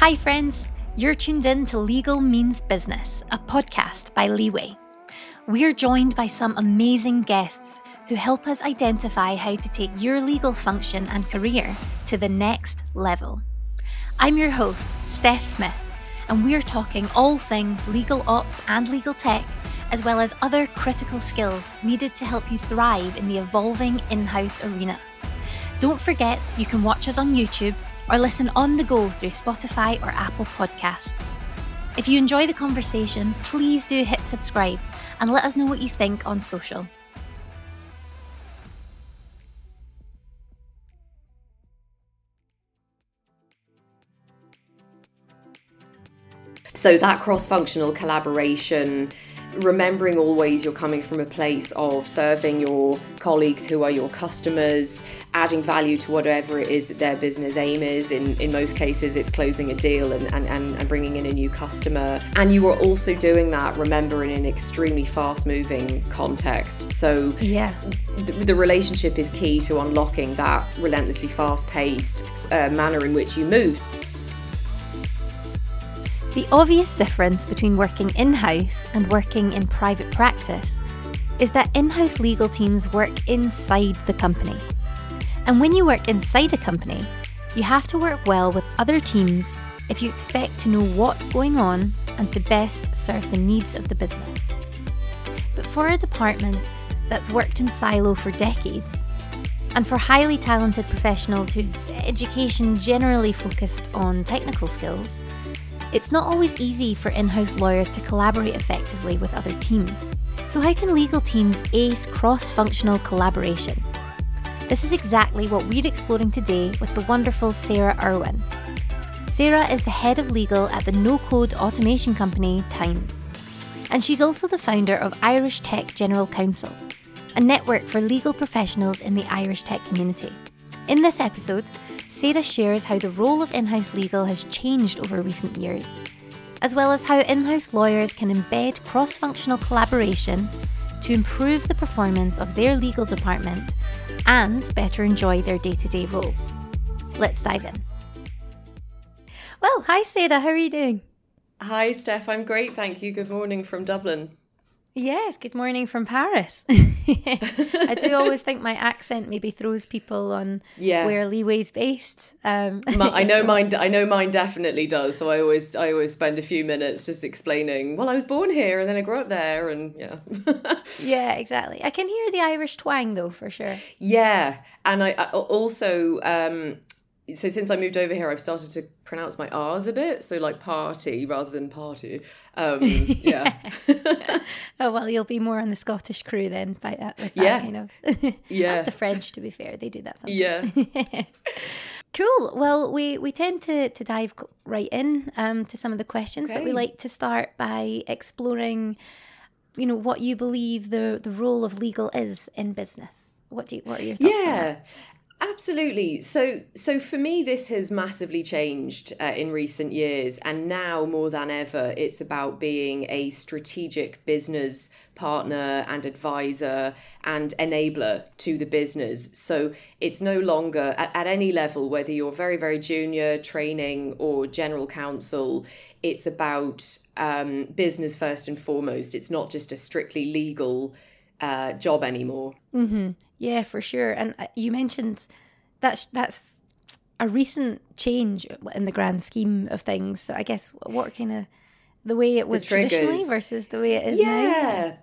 Hi, friends. You're tuned in to Legal Means Business, a podcast by Leeway. We're joined by some amazing guests who help us identify how to take your legal function and career to the next level. I'm your host, Steph Smith, and we're talking all things legal ops and legal tech, as well as other critical skills needed to help you thrive in the evolving in house arena. Don't forget, you can watch us on YouTube or listen on the go through Spotify or Apple Podcasts. If you enjoy the conversation, please do hit subscribe and let us know what you think on social. So that cross functional collaboration remembering always you're coming from a place of serving your colleagues who are your customers, adding value to whatever it is that their business aim is. In, in most cases, it's closing a deal and, and, and bringing in a new customer. And you are also doing that, remember, in an extremely fast moving context. So, yeah, the, the relationship is key to unlocking that relentlessly fast paced uh, manner in which you move. The obvious difference between working in house and working in private practice is that in house legal teams work inside the company. And when you work inside a company, you have to work well with other teams if you expect to know what's going on and to best serve the needs of the business. But for a department that's worked in silo for decades, and for highly talented professionals whose education generally focused on technical skills, it's not always easy for in house lawyers to collaborate effectively with other teams. So, how can legal teams ace cross functional collaboration? This is exactly what we're exploring today with the wonderful Sarah Irwin. Sarah is the head of legal at the no code automation company Tines. And she's also the founder of Irish Tech General Counsel, a network for legal professionals in the Irish tech community. In this episode, Sarah shares how the role of in house legal has changed over recent years, as well as how in house lawyers can embed cross functional collaboration to improve the performance of their legal department and better enjoy their day to day roles. Let's dive in. Well, hi Sarah, how are you doing? Hi, Steph. I'm great, thank you. Good morning from Dublin. Yes, good morning from Paris. I do always think my accent maybe throws people on Yeah. where Leeway's based. Um, I know mine. I know mine definitely does. So I always, I always spend a few minutes just explaining. Well, I was born here, and then I grew up there, and yeah, yeah, exactly. I can hear the Irish twang though, for sure. yeah. And I, I also, um, so since I moved over here, I've started to pronounce my R's a bit. So like party rather than party. Um, yeah, Oh well, you'll be more on the Scottish crew then, by that, with that Yeah. kind of. Yeah. the French, to be fair, they do that sometimes. yeah. Cool. Well, we we tend to to dive right in um, to some of the questions, but we like to start by exploring, you know, what you believe the the role of legal is in business. What do you, what are your thoughts on Yeah, that? Absolutely. So, so for me, this has massively changed uh, in recent years, and now more than ever, it's about being a strategic business partner and advisor and enabler to the business. So it's no longer at, at any level, whether you're very, very junior, training, or general counsel. It's about um, business first and foremost. It's not just a strictly legal uh, job anymore. Yeah, for sure. And uh, you mentioned that's that's a recent change in the grand scheme of things. So I guess what kind of the way it was traditionally versus the way it is now. Yeah.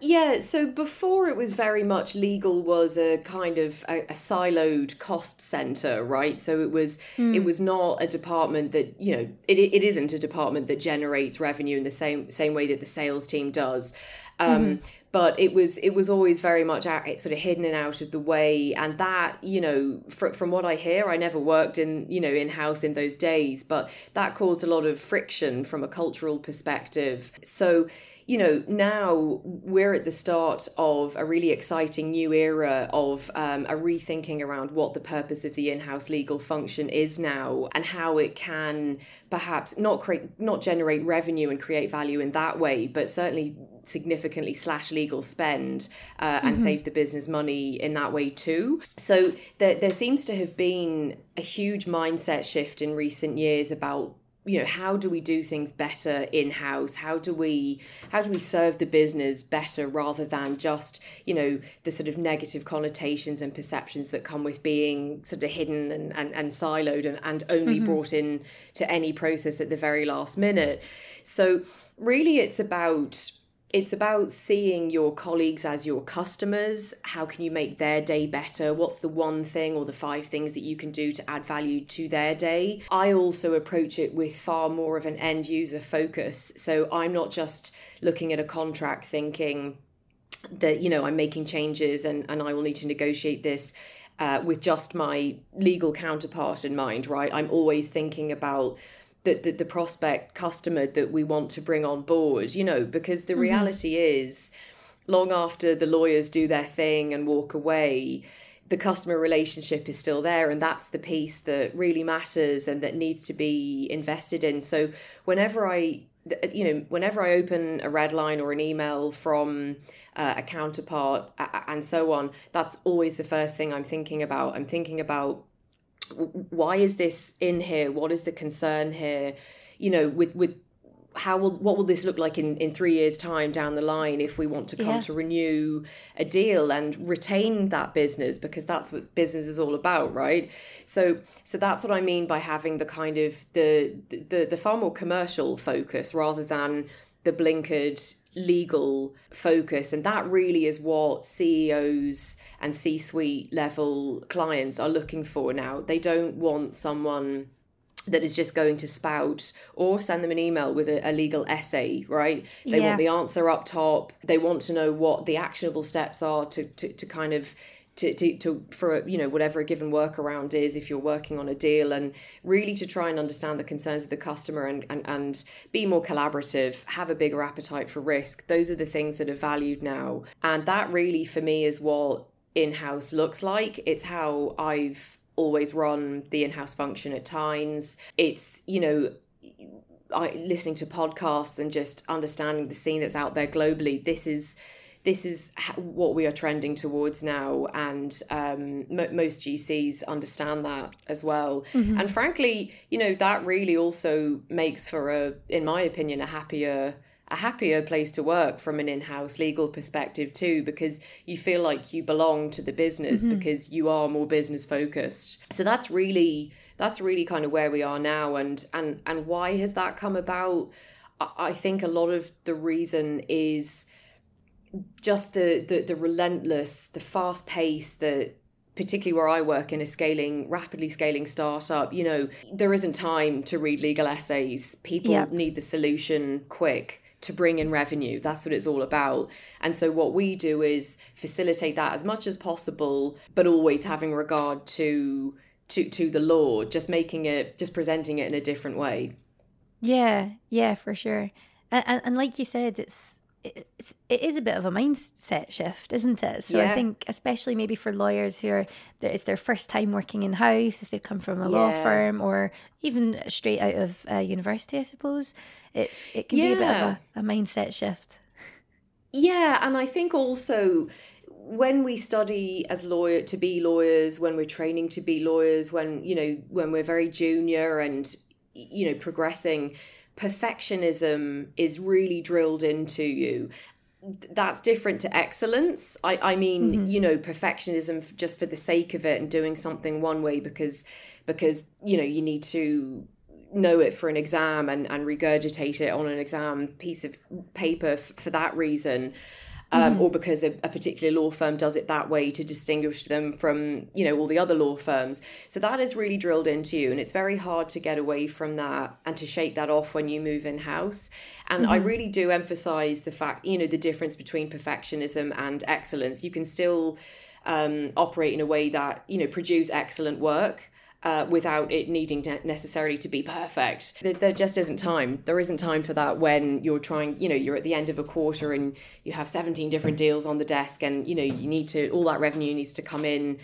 Yeah, so before it was very much legal was a kind of a, a siloed cost center, right? So it was it was not a department that you know it, it isn't a department that generates revenue in the same same way that the sales team does. Um, But it was it was always very much out, sort of hidden and out of the way, and that you know fr- from what I hear, I never worked in you know in house in those days, but that caused a lot of friction from a cultural perspective. So you know, now we're at the start of a really exciting new era of um, a rethinking around what the purpose of the in-house legal function is now and how it can perhaps not create, not generate revenue and create value in that way, but certainly significantly slash legal spend uh, and save the business money in that way too. So there, there seems to have been a huge mindset shift in recent years about you know how do we do things better in house how do we how do we serve the business better rather than just you know the sort of negative connotations and perceptions that come with being sort of hidden and and, and siloed and, and only mm-hmm. brought in to any process at the very last minute so really it's about it's about seeing your colleagues as your customers. How can you make their day better? What's the one thing or the five things that you can do to add value to their day? I also approach it with far more of an end user focus. So I'm not just looking at a contract thinking that, you know, I'm making changes and, and I will need to negotiate this. Uh, with just my legal counterpart in mind, right? I'm always thinking about the, the, the prospect customer that we want to bring on board, you know, because the mm-hmm. reality is long after the lawyers do their thing and walk away, the customer relationship is still there and that's the piece that really matters and that needs to be invested in so whenever i you know whenever i open a red line or an email from uh, a counterpart and so on that's always the first thing i'm thinking about i'm thinking about why is this in here? What is the concern here? You know with with how will what will this look like in in three years time down the line if we want to come yeah. to renew a deal and retain that business? Because that's what business is all about right? So so that's what i mean by having the kind of the the the far more commercial focus rather than the blinkered legal focus. And that really is what CEOs and C suite level clients are looking for now. They don't want someone that is just going to spout or send them an email with a, a legal essay, right? They yeah. want the answer up top. They want to know what the actionable steps are to, to, to kind of to, to, to for you know whatever a given workaround is if you're working on a deal and really to try and understand the concerns of the customer and, and and be more collaborative have a bigger appetite for risk. Those are the things that are valued now. And that really for me is what in-house looks like. It's how I've always run the in-house function at times it's you know I, listening to podcasts and just understanding the scene that's out there globally this is this is what we are trending towards now, and um, m- most GCs understand that as well. Mm-hmm. And frankly, you know that really also makes for a, in my opinion, a happier a happier place to work from an in-house legal perspective too because you feel like you belong to the business mm-hmm. because you are more business focused so that's really that's really kind of where we are now and and and why has that come about i think a lot of the reason is just the, the the relentless, the fast pace, the particularly where I work in a scaling, rapidly scaling startup, you know, there isn't time to read legal essays. People yeah. need the solution quick to bring in revenue. That's what it's all about. And so what we do is facilitate that as much as possible, but always having regard to to to the law, just making it just presenting it in a different way. Yeah, yeah, for sure. And, and, and like you said, it's it's, it is a bit of a mindset shift, isn't it? So yeah. I think, especially maybe for lawyers who are, it's their first time working in house, if they come from a yeah. law firm or even straight out of uh, university, I suppose, it's it can yeah. be a bit of a, a mindset shift. Yeah, and I think also when we study as lawyer to be lawyers, when we're training to be lawyers, when you know when we're very junior and you know progressing perfectionism is really drilled into you. That's different to excellence. I i mean mm-hmm. you know perfectionism just for the sake of it and doing something one way because because you know you need to know it for an exam and and regurgitate it on an exam piece of paper f- for that reason um, mm. or because a, a, particular law firm does it that way to distinguish them from you know all the other law firms so that is really drilled into you and it's very hard to get away from that and to shake that off when you move in house and mm-hmm. i really do emphasize the fact you know the difference between perfectionism and excellence you can still um, operate in a way that you know produce excellent work uh, without it needing to necessarily to be perfect. There, there, just isn't time. There isn't time for that when you're trying, you know, you're at the end of a quarter and you have 17 different deals on the desk and, you know, you need to, all that revenue needs to come in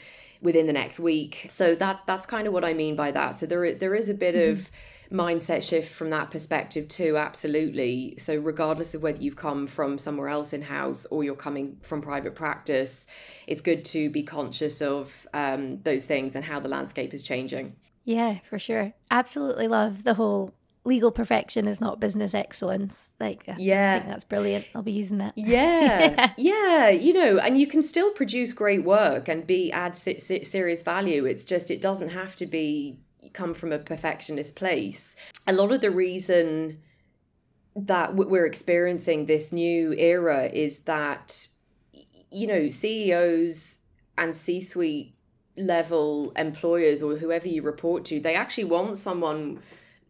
within the next week. So that that's kind of what I mean by that. So there there is a bit mm-hmm. of mindset shift from that perspective too absolutely so regardless of whether you've come from somewhere else in house or you're coming from private practice it's good to be conscious of um, those things and how the landscape is changing yeah for sure absolutely love the whole legal perfection is not business excellence. Like, yeah, that's brilliant. I'll be using that. Yeah, yeah, yeah, You know, and you can still produce great work and be add serious value. It's just it doesn't have to be come from a perfectionist place. A lot of the reason that we're experiencing this new era is that you know CEOs and C-suite level employers or whoever you report to, they actually want someone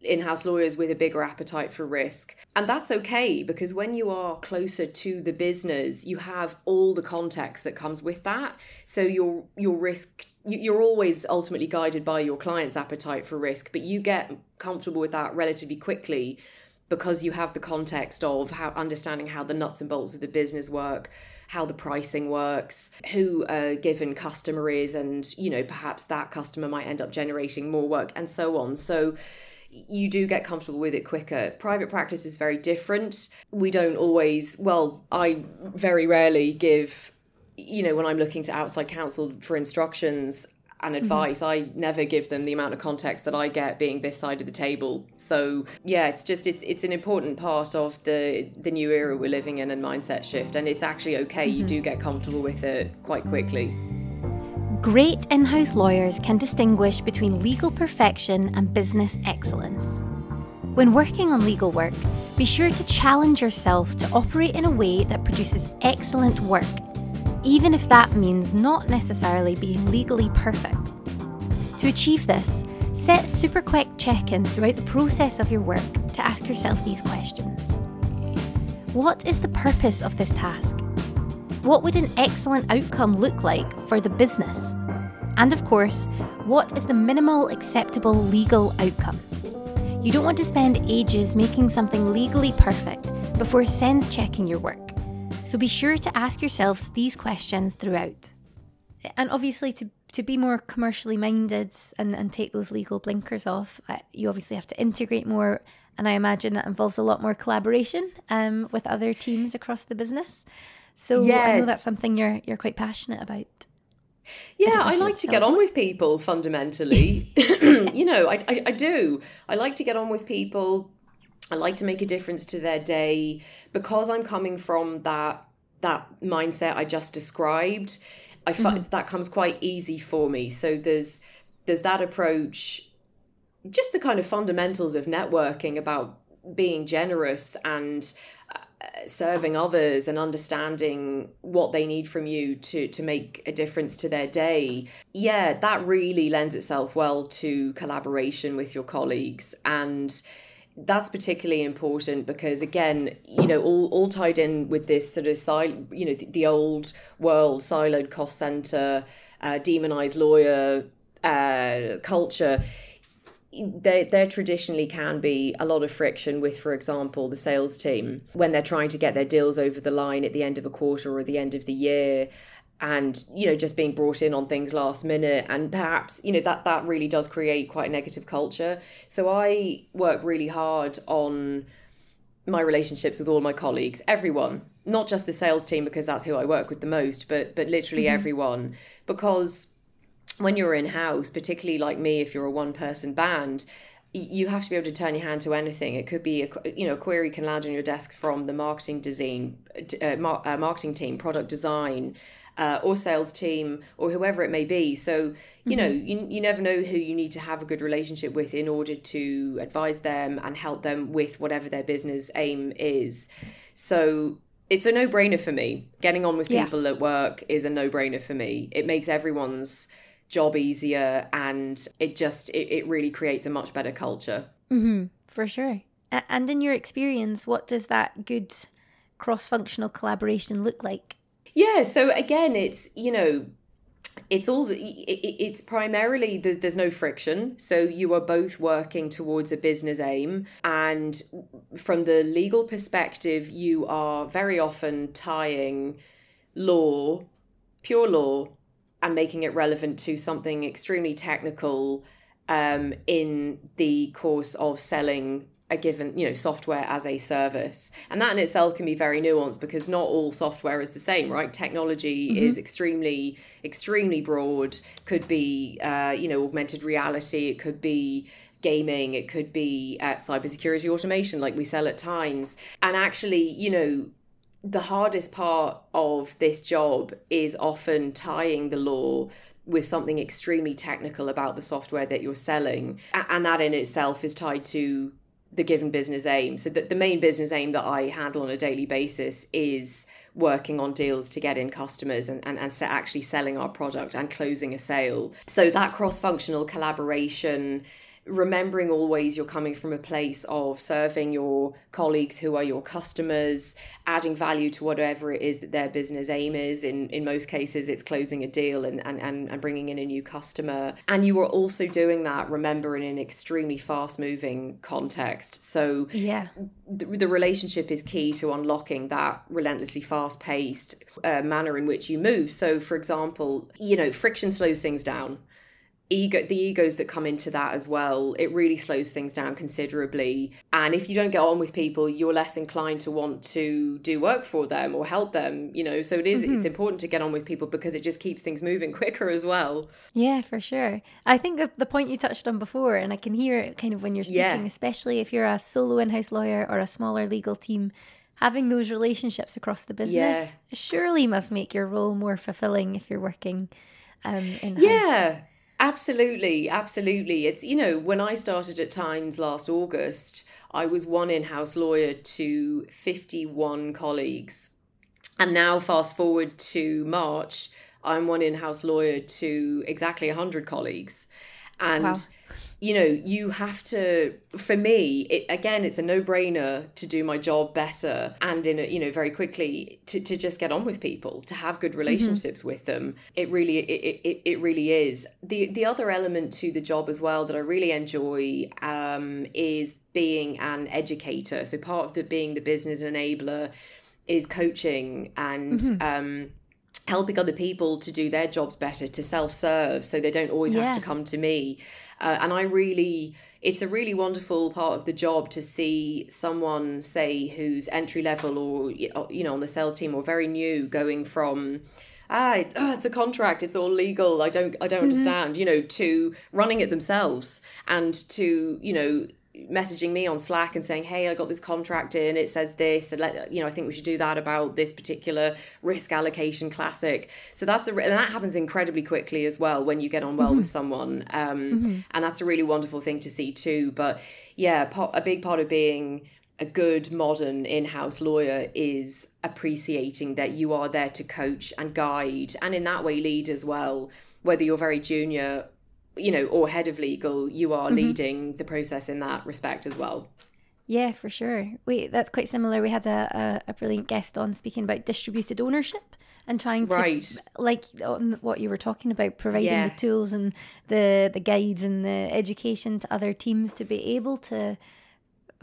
in house lawyers with a bigger appetite for risk. And that's okay because when you are closer to the business, you have all the context that comes with that. So your your risk you're always ultimately guided by your client's appetite for risk, but you get comfortable with that relatively quickly because you have the context of how understanding how the nuts and bolts of the business work how the pricing works, who a given customer is, and you know perhaps that customer might end up generating more work, and so on. So you do get comfortable with it quicker. Private practice is very different. We don't always, well, I very rarely give, you know, when I'm looking to outside counsel for instructions, and mm-hmm. advice mm-hmm. i never give them the amount of context that i get being this side of the table so yeah it's just it's, it's an important part of the the new era we're living in and mindset shift and it's actually okay mm-hmm. you do get comfortable with it quite quickly Great in house lawyers can distinguish between legal perfection and business excellence. When working on legal work, be sure to challenge yourself to operate in a way that produces excellent work even if that means not necessarily being legally perfect. To achieve this, set super quick check ins throughout the process of your work to ask yourself these questions What is the purpose of this task? What would an excellent outcome look like for the business? And of course, what is the minimal acceptable legal outcome? You don't want to spend ages making something legally perfect before sense checking your work. So be sure to ask yourselves these questions throughout. And obviously, to, to be more commercially minded and, and take those legal blinkers off, uh, you obviously have to integrate more. And I imagine that involves a lot more collaboration um, with other teams across the business. So yeah. I know that's something you're you're quite passionate about. Yeah, I, I like to get on with people fundamentally. you know, I, I, I do. I like to get on with people I like to make a difference to their day because I'm coming from that that mindset I just described. I find mm-hmm. that comes quite easy for me. So there's there's that approach, just the kind of fundamentals of networking about being generous and uh, serving others and understanding what they need from you to to make a difference to their day yeah that really lends itself well to collaboration with your colleagues and that's particularly important because again you know all, all tied in with this sort of sil- you know the, the old world siloed cost center uh, demonized lawyer uh, culture. There, there traditionally can be a lot of friction with, for example, the sales team when they're trying to get their deals over the line at the end of a quarter or the end of the year and you know just being brought in on things last minute and perhaps you know that that really does create quite a negative culture so i work really hard on my relationships with all my colleagues everyone not just the sales team because that's who i work with the most but but literally mm-hmm. everyone because when you're in house particularly like me if you're a one person band you have to be able to turn your hand to anything. It could be, a, you know, a query can land on your desk from the marketing design, uh, uh, marketing team, product design, uh, or sales team or whoever it may be. So, you mm-hmm. know, you, you never know who you need to have a good relationship with in order to advise them and help them with whatever their business aim is. So, it's a no brainer for me. Getting on with people yeah. at work is a no brainer for me. It makes everyone's job easier and it just it, it really creates a much better culture mm-hmm, for sure and in your experience what does that good cross-functional collaboration look like yeah. So again, it's, you know, it's all the, it's primarily there's, there's no friction so you are both working towards a business aim and from the legal perspective you are very often tying law pure law and making it relevant to something extremely technical um, in the course of selling a given you know software as a service and that in itself can be very nuanced because not all software is the same right technology mm-hmm. is extremely extremely broad could be uh, you know augmented reality it could be gaming, it could be at cybersecurity automation, like we sell at Tines. And actually, you know, the hardest part of this job is often tying the law with something extremely technical about the software that you're selling. And that in itself is tied to the given business aim. So that the main business aim that I handle on a daily basis is working on deals to get in customers and, and, and actually selling our product and closing a sale. So that cross-functional collaboration remembering always you're coming from a place of serving your colleagues who are your customers, adding value to whatever it is that their business aim is. In, in most cases, it's closing a deal and, and, and bringing in a new customer. And you are also doing that, remember, in an extremely fast moving context. So, yeah, the, the relationship is key to unlocking that relentlessly fast paced uh, manner in which you move. So, for example, you know, friction slows things down ego the egos that come into that as well it really slows things down considerably and if you don't get on with people you're less inclined to want to do work for them or help them you know so it is, mm-hmm. it's important to get on with people because it just keeps things moving quicker as well yeah for sure i think the, the point you touched on before and i can hear it kind of when you're speaking yeah. especially if you're a solo in-house lawyer or a smaller legal team having those relationships across the business yeah. surely must make your role more fulfilling if you're working um, in yeah Absolutely, absolutely. It's, you know, when I started at Tines last August, I was one in house lawyer to 51 colleagues. And now, fast forward to March, I'm one in house lawyer to exactly 100 colleagues. And wow you know you have to for me it again it's a no-brainer to do my job better and in a you know very quickly to, to just get on with people to have good mm-hmm. relationships mm-hmm. with them it really it, it, it really is the the other element to the job as well that i really enjoy um, is being an educator so part of the being the business enabler is coaching and mm-hmm. um, helping other people to do their jobs better to self-serve so they don't always yeah. have to come to me uh, and I really, it's a really wonderful part of the job to see someone, say, who's entry level or, you know, on the sales team or very new going from, ah, oh, it's a contract, it's all legal, I don't, I don't mm-hmm. understand, you know, to running it themselves and to, you know, messaging me on Slack and saying, "Hey, I got this contract in. It says this, and let, you know, I think we should do that about this particular risk allocation classic." So that's a and that happens incredibly quickly as well when you get on well mm-hmm. with someone, um, mm-hmm. and that's a really wonderful thing to see too. But yeah, a big part of being a good modern in-house lawyer is appreciating that you are there to coach and guide and in that way lead as well whether you're very junior you know, or head of legal, you are mm-hmm. leading the process in that respect as well. Yeah, for sure. Wait, that's quite similar. We had a, a, a brilliant guest on speaking about distributed ownership and trying to right. like on what you were talking about providing yeah. the tools and the the guides and the education to other teams to be able to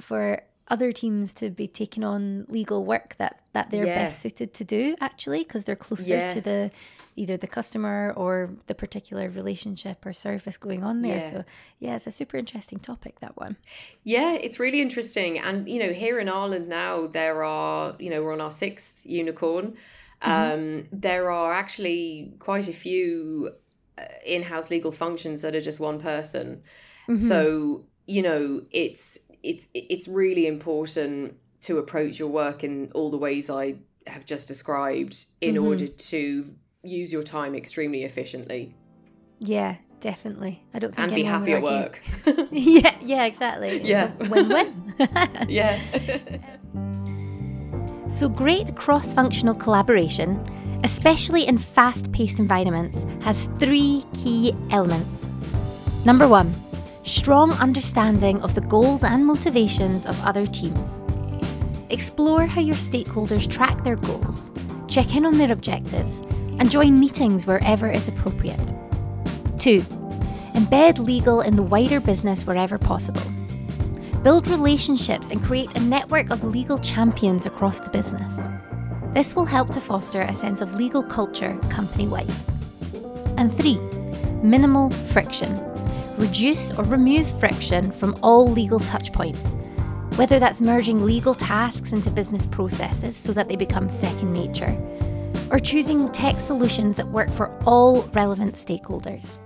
for other teams to be taking on legal work that that they're yeah. best suited to do actually because they're closer yeah. to the either the customer or the particular relationship or service going on there. Yeah. So, yeah, it's a super interesting topic, that one. Yeah, it's really interesting. And, you know, here in Ireland now, there are, you know, we're on our sixth unicorn. Mm-hmm. Um, there are actually quite a few uh, in house legal functions that are just one person. Mm-hmm. So, you know, it's, it's, it's really important to approach your work in all the ways I have just described in mm-hmm. order to use your time extremely efficiently. Yeah, definitely. I don't think and be happy at work. yeah, yeah, exactly. Yeah, win-win. yeah. so great cross-functional collaboration, especially in fast-paced environments, has three key elements. Number one, strong understanding of the goals and motivations of other teams. Explore how your stakeholders track their goals, check in on their objectives, and join meetings wherever is appropriate. 2. Embed legal in the wider business wherever possible. Build relationships and create a network of legal champions across the business. This will help to foster a sense of legal culture company wide. And 3. Minimal friction. Reduce or remove friction from all legal touchpoints, whether that's merging legal tasks into business processes so that they become second nature or choosing tech solutions that work for all relevant stakeholders.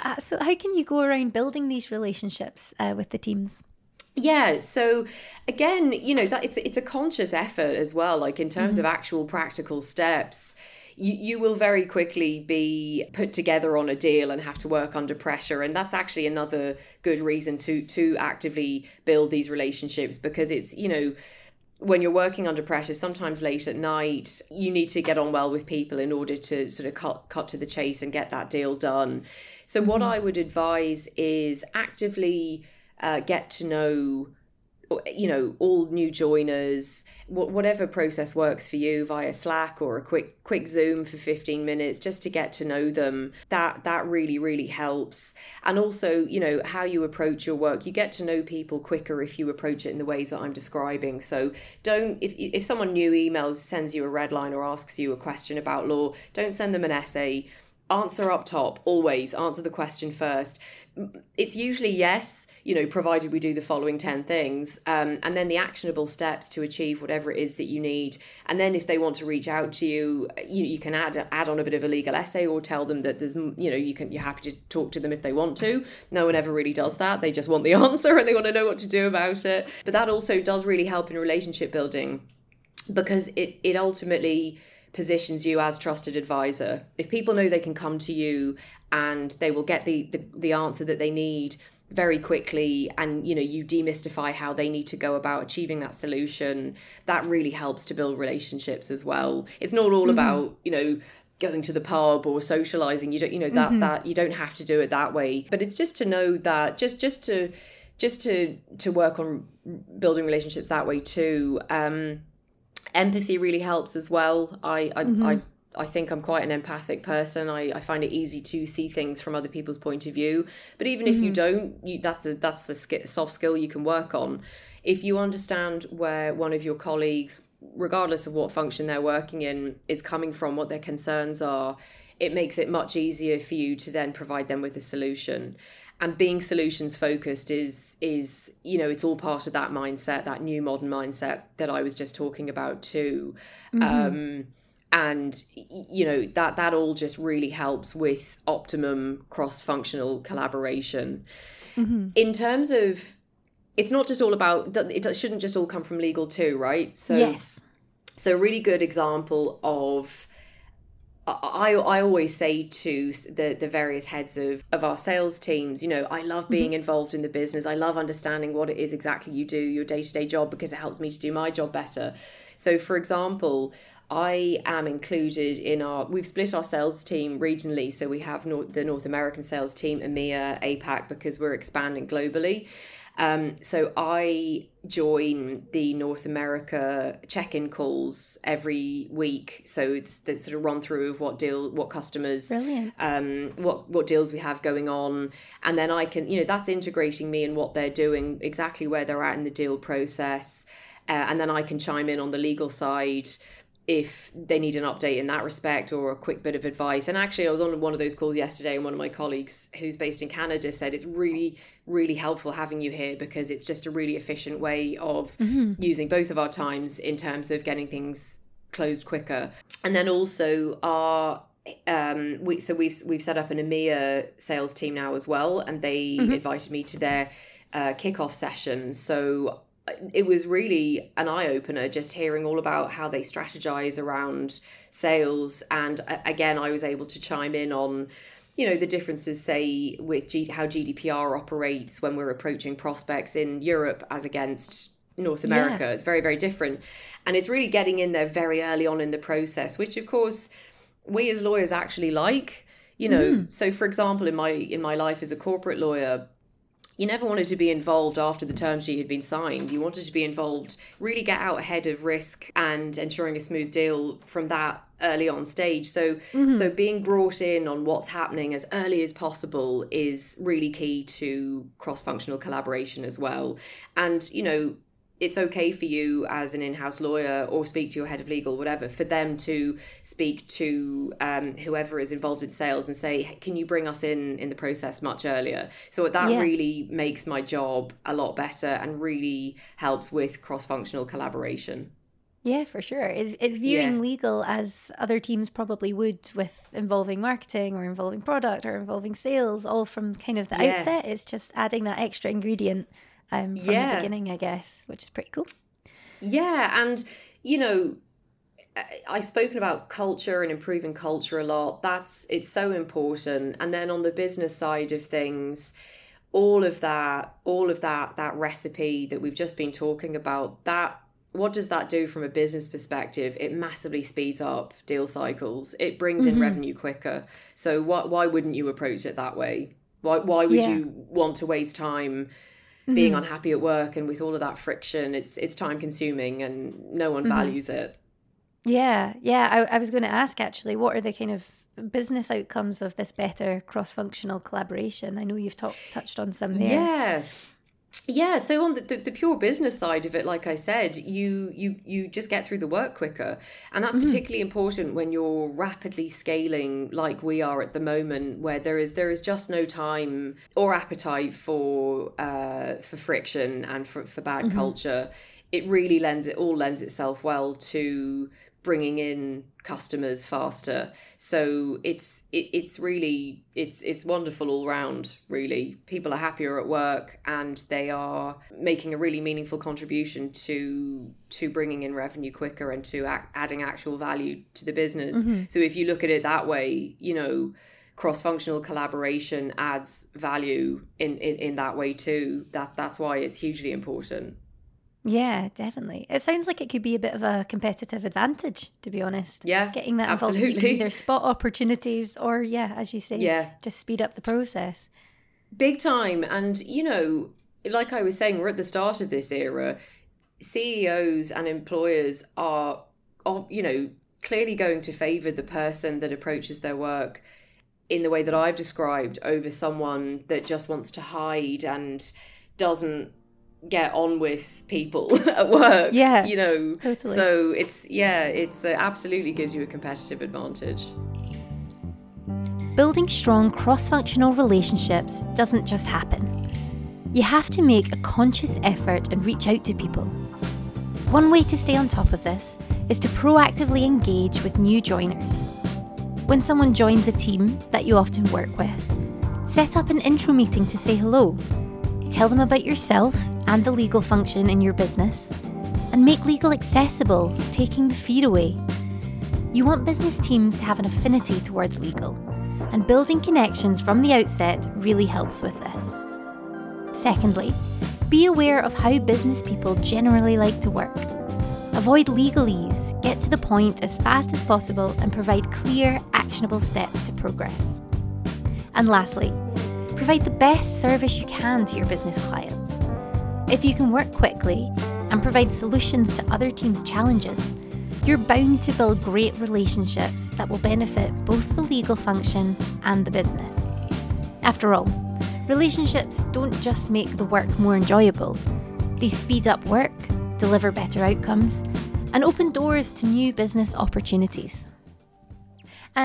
uh, so how can you go around building these relationships uh, with the teams? Yeah, so again, you know that it's it's a conscious effort as well. Like in terms mm-hmm. of actual practical steps, you, you will very quickly be put together on a deal and have to work under pressure and that's actually another good reason to to actively build these relationships because it's you know when you're working under pressure, sometimes late at night, you need to get on well with people in order to sort of cut cut to the chase and get that deal done. So, mm-hmm. what I would advise is actively uh, get to know you know all new joiners whatever process works for you via slack or a quick quick zoom for 15 minutes just to get to know them that that really really helps. And also you know how you approach your work. You get to know people quicker if you approach it in the ways that i'm describing. So don't if if someone new emails sends you a red line or asks you a question about law don't send them an essay. Answer up top always. Answer the question first it's usually yes, you know, provided we do the following 10 things. Um, and then the actionable steps to achieve whatever it is that you need. And then if they want to reach out to you, you, you can add add on a bit of a legal essay or tell them that there's, you know, you can, you're happy to talk to them if they want to. No one ever really does that. They just want the answer and they want to know what to do about it. But that also does really help in relationship building because it, it ultimately positions you as trusted advisor. If people know they can come to you and they will get the, the, the answer that they need very quickly and you know you demystify how they need to go about achieving that solution that really helps to build relationships as well it's not all mm-hmm. about you know going to the pub or socializing you don't you know that mm-hmm. that you don't have to do it that way but it's just to know that just just to just to to work on building relationships that way too um empathy really helps as well i i, mm-hmm. I I think I'm quite an empathic person. I, I find it easy to see things from other people's point of view. But even mm-hmm. if you mm-hmm. don't, you, that's a that's a sk- soft skill you can work on. If you understand where one of your colleagues, regardless of what function they're working in, is coming from, what their concerns are, it makes it much easier for you to then provide them with a solution. And being solutions focused is is you know it's all part of that mindset, that new modern mindset that I was just talking about too. Mm-hmm. Um, and you know that that all just really helps with optimum cross-functional collaboration mm-hmm. in terms of it's not just all about it shouldn't just all come from legal too right so yes so a really good example of I, I always say to the, the various heads of, of our sales teams, you know, I love being mm-hmm. involved in the business. I love understanding what it is exactly you do, your day to day job, because it helps me to do my job better. So, for example, I am included in our. We've split our sales team regionally, so we have North, the North American sales team, EMEA, APAC, because we're expanding globally. Um, so I join the North America check-in calls every week. So it's the sort of run through of what deal, what customers, um, what what deals we have going on, and then I can, you know, that's integrating me in what they're doing, exactly where they're at in the deal process, uh, and then I can chime in on the legal side if they need an update in that respect or a quick bit of advice. And actually, I was on one of those calls yesterday, and one of my colleagues who's based in Canada said it's really, really helpful having you here because it's just a really efficient way of mm-hmm. using both of our times in terms of getting things closed quicker. And then also our um we so we've we've set up an EMEA sales team now as well and they mm-hmm. invited me to their uh, kickoff session so it was really an eye opener just hearing all about how they strategize around sales. And again, I was able to chime in on you know the differences say with G- how gdpr operates when we're approaching prospects in europe as against north america yeah. it's very very different and it's really getting in there very early on in the process which of course we as lawyers actually like you know mm. so for example in my in my life as a corporate lawyer you never wanted to be involved after the term sheet had been signed. You wanted to be involved, really get out ahead of risk and ensuring a smooth deal from that early on stage. So mm-hmm. so being brought in on what's happening as early as possible is really key to cross-functional collaboration as well. And you know, it's okay for you as an in-house lawyer or speak to your head of legal whatever for them to speak to um, whoever is involved in sales and say can you bring us in in the process much earlier so that yeah. really makes my job a lot better and really helps with cross-functional collaboration Yeah, for sure. It's, it's viewing yeah. legal as other teams probably would with involving marketing or involving product or involving sales, all from kind of the yeah. outset. It's just adding that extra ingredient um, from yeah. the beginning, I guess, which is pretty cool. Yeah. And, you know, I've spoken about culture and improving culture a lot. That's it's so important. And then on the business side of things, all of that, all of that, that recipe that we've just been talking about, that what does that do from a business perspective? It massively speeds up deal cycles. It brings in mm-hmm. revenue quicker. So why why wouldn't you approach it that way? Why why would yeah. you want to waste time mm-hmm. being unhappy at work and with all of that friction? It's it's time consuming and no one mm-hmm. values it. Yeah, yeah. I, I was going to ask actually, what are the kind of business outcomes of this better cross functional collaboration? I know you've talked touched on some there. Yeah yeah so on the, the, the, pure business side of it like i said you you you just get through the work quicker and that's mm-hmm. particularly important when you're rapidly scaling like we are at the moment where there is there is just no time or appetite for uh for friction and for, for bad mm-hmm. culture it really lends it all lends itself well to bringing in customers faster. So it's it, it's really it's it's wonderful all round really. People are happier at work and they are making a really meaningful contribution to to bringing in revenue quicker and to a- adding actual value to the business. Mm-hmm. so if you look at it that way you know cross-functional collaboration adds value in, in in that way too. That that's why it's hugely important yeah, definitely. It sounds like it could be a bit of a competitive advantage, to be honest. Yeah, getting that involved, absolutely. you can either spot opportunities or, yeah, as you say, yeah, just speed up the process. Big time, and you know, like I was saying, we're at the start of this era. CEOs and employers are, are you know, clearly going to favour the person that approaches their work in the way that I've described over someone that just wants to hide and doesn't get on with people at work. Yeah. You know, totally. So it's, yeah, it's uh, absolutely gives you a competitive advantage. Building strong cross functional relationships doesn't just happen. You have to make a conscious effort and reach out to people. One way to stay on top of this is to proactively engage with new joiners. When someone joins a team that you often work with, set up an intro meeting to say hello Tell them about yourself and the legal function in your business. And make legal accessible, taking the fear away. You want business teams to have an affinity towards legal, and building connections from the outset really helps with this. Secondly, be aware of how business people generally like to work. Avoid legalese, get to the point as fast as possible, and provide clear, actionable steps to progress. And lastly, provide the best service you can to your business clients. If you can work quickly and provide solutions to other teams' challenges, you're bound to build great relationships that will benefit both the legal function and the business. After all, relationships don't just make the work more enjoyable, they speed up work, deliver better outcomes, and open doors to new business opportunities.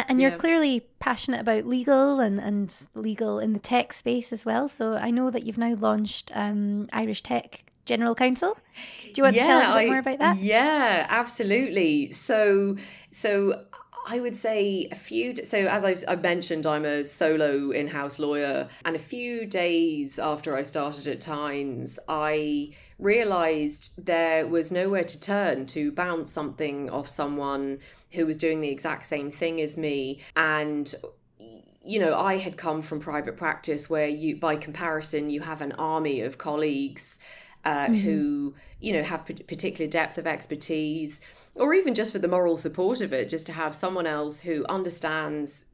And you're yeah. clearly passionate about legal and, and legal in the tech space as well. So I know that you've now launched um, Irish Tech General Counsel. Do you want yeah, to tell us a bit I, more about that? Yeah, absolutely. So, so I would say a few. So, as I've, I've, mentioned, I'm a solo in house lawyer. And a few days after I started at Tines, I realized there was nowhere to turn to bounce something off someone who was doing the exact same thing as me. And you know, I had come from private practice where you, by comparison, you have an army of colleagues uh, mm-hmm. who, you know, have particular depth of expertise, or even just for the moral support of it, just to have someone else who understands,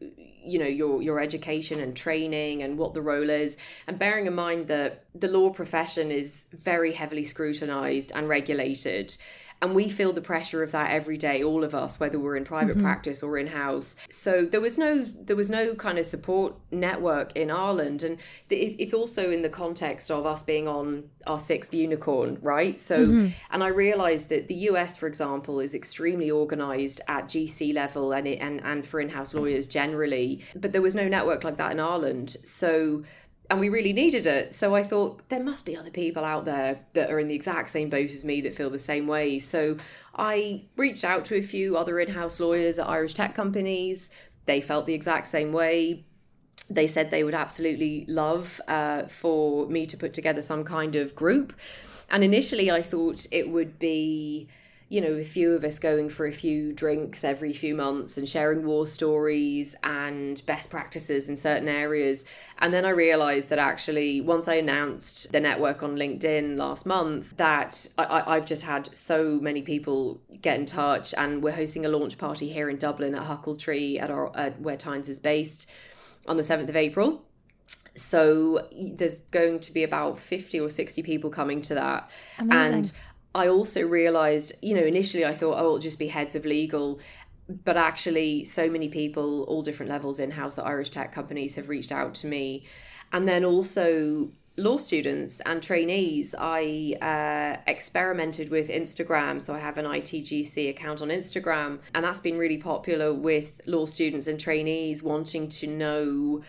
you know, your your education and training and what the role is, and bearing in mind that the law profession is very heavily scrutinized and regulated and we feel the pressure of that every day all of us whether we're in private mm-hmm. practice or in house so there was no there was no kind of support network in Ireland. And it's also in the context of us being on our sixth unicorn right? So mm-hmm. and I realized that the US for example is extremely organized at GC level and it, and and for in-house lawyers generally. But there was no network like that in Ireland. So and we really needed it. So I thought there must be other people out there that are in the exact same boat as me that feel the same way. So I reached out to a few other in house lawyers at Irish tech companies. They felt the exact same way. They said they would absolutely love uh, for me to put together some kind of group. And initially, I thought it would be you know, a few of us going for a few drinks every few months and sharing war stories and best practices in certain areas. And then I realized that actually, once I announced the network on LinkedIn last month, that I, have just had so many people get in touch, and we're hosting a launch party here in Dublin at Huckletree at our at where Tines is based on the seventh of April. So there's going to be about 50 or 60 people coming to that. Amazing. And I also realized, you know, initially I thought, oh, it'll just be heads of legal. But actually, so many people, all different levels in house at Irish tech companies, have reached out to me. And then also, law students and trainees, I uh, experimented with Instagram. So I have an ITGC account on Instagram, and that's been really popular with law students and trainees wanting to know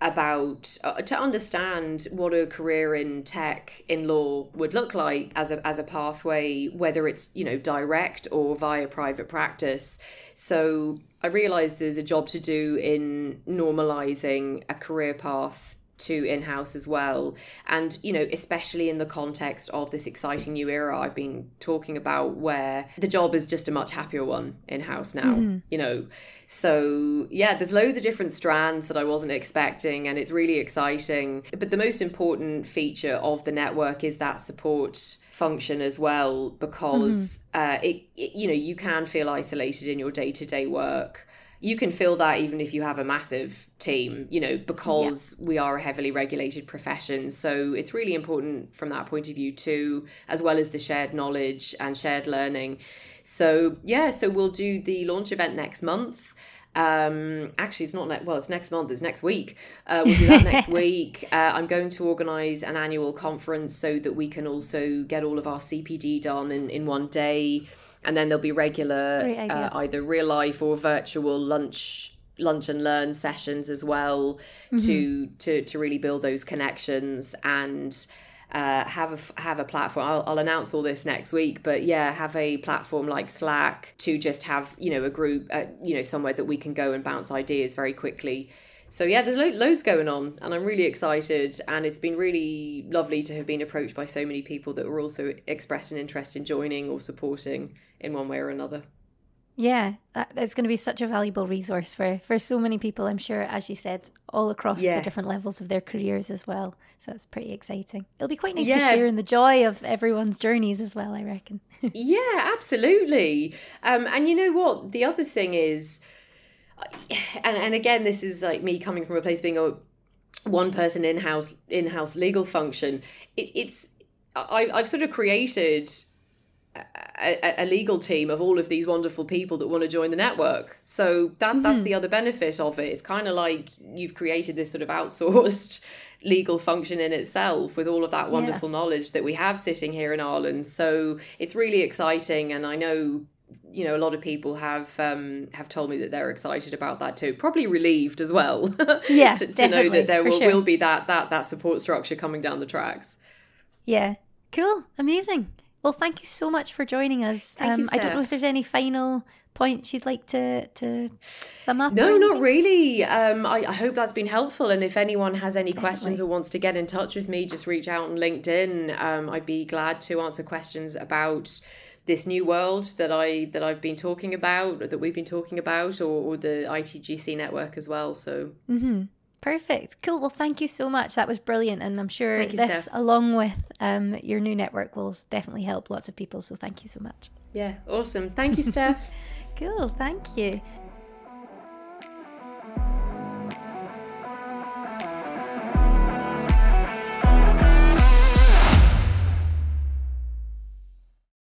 about uh, to understand what a career in tech in law would look like as a as a pathway whether it's you know direct or via private practice. So i realized there's a job to do in normalizing a career path to in-house as well and you know especially in the context of this exciting new era i've been talking about where the job is just a much happier one in-house now mm-hmm. you know so yeah there's loads of different strands that i wasn't expecting and it's really exciting but the most important feature of the network is that support function as well because mm-hmm. uh, it, it you know you can feel isolated in your day-to-day work you can feel that even if you have a massive team, you know, because yeah. we are a heavily regulated profession. So it's really important from that point of view too, as well as the shared knowledge and shared learning. So yeah, so we'll do the launch event next month. Um, actually, it's not ne- well. It's next month. It's next week. Uh, we'll do that next week. Uh, I'm going to organise an annual conference so that we can also get all of our CPD done in in one day and then there'll be regular uh, either real life or virtual lunch lunch and learn sessions as well mm-hmm. to to to really build those connections and uh, have a have a platform. I'll, I'll, announce all this next week, but yeah, have a platform like Slack to just have you know a group, uh, you know, somewhere that we can go and bounce ideas very quickly so yeah, there's lo- loads going on, and I'm really excited. And it's been really lovely to have been approached by so many people that were also expressing interest in joining or supporting in one way or another. Yeah, it's going to be such a valuable resource for for so many people. I'm sure, as you said, all across yeah. the different levels of their careers as well. So it's pretty exciting. It'll be quite nice yeah. to share in the joy of everyone's journeys as well. I reckon. yeah, absolutely. Um, and you know what? The other thing is and and again, this is like me coming from a place being a one person in house in house legal function. It, it's I, I've sort of created a, a, legal team of all of these wonderful people that want to join the network. So that mm-hmm. that's the other benefit of it. It's kind of like you've created this sort of outsourced legal function in itself with all of that wonderful yeah. knowledge that we have sitting here in Ireland. So it's really exciting and I know you know a lot of people have um have told me that they're excited about that too. Probably relieved as well yeah to, to know that there will, sure. will be that that that support structure coming down the tracks. Yeah. Cool. Amazing. Well thank you so much for joining us. Thank um, you, i don't know if there's any final points you'd like to to sum up no not really. Um I, I hope that's been helpful. And if anyone has any Definitely. questions or wants to get in touch with me just reach out on linkedin. Um i'd be glad to answer questions about this new world that I that I've been talking about, that we've been talking about, or, or the ITGC network as well. So. Mm-hmm. Perfect. Cool. Well, thank you so much. That was brilliant. And I'm sure you, this, Steph. along with um, your new network, will definitely help lots of people. So thank you so much. Yeah, awesome. Thank you, Steph. cool. Thank you.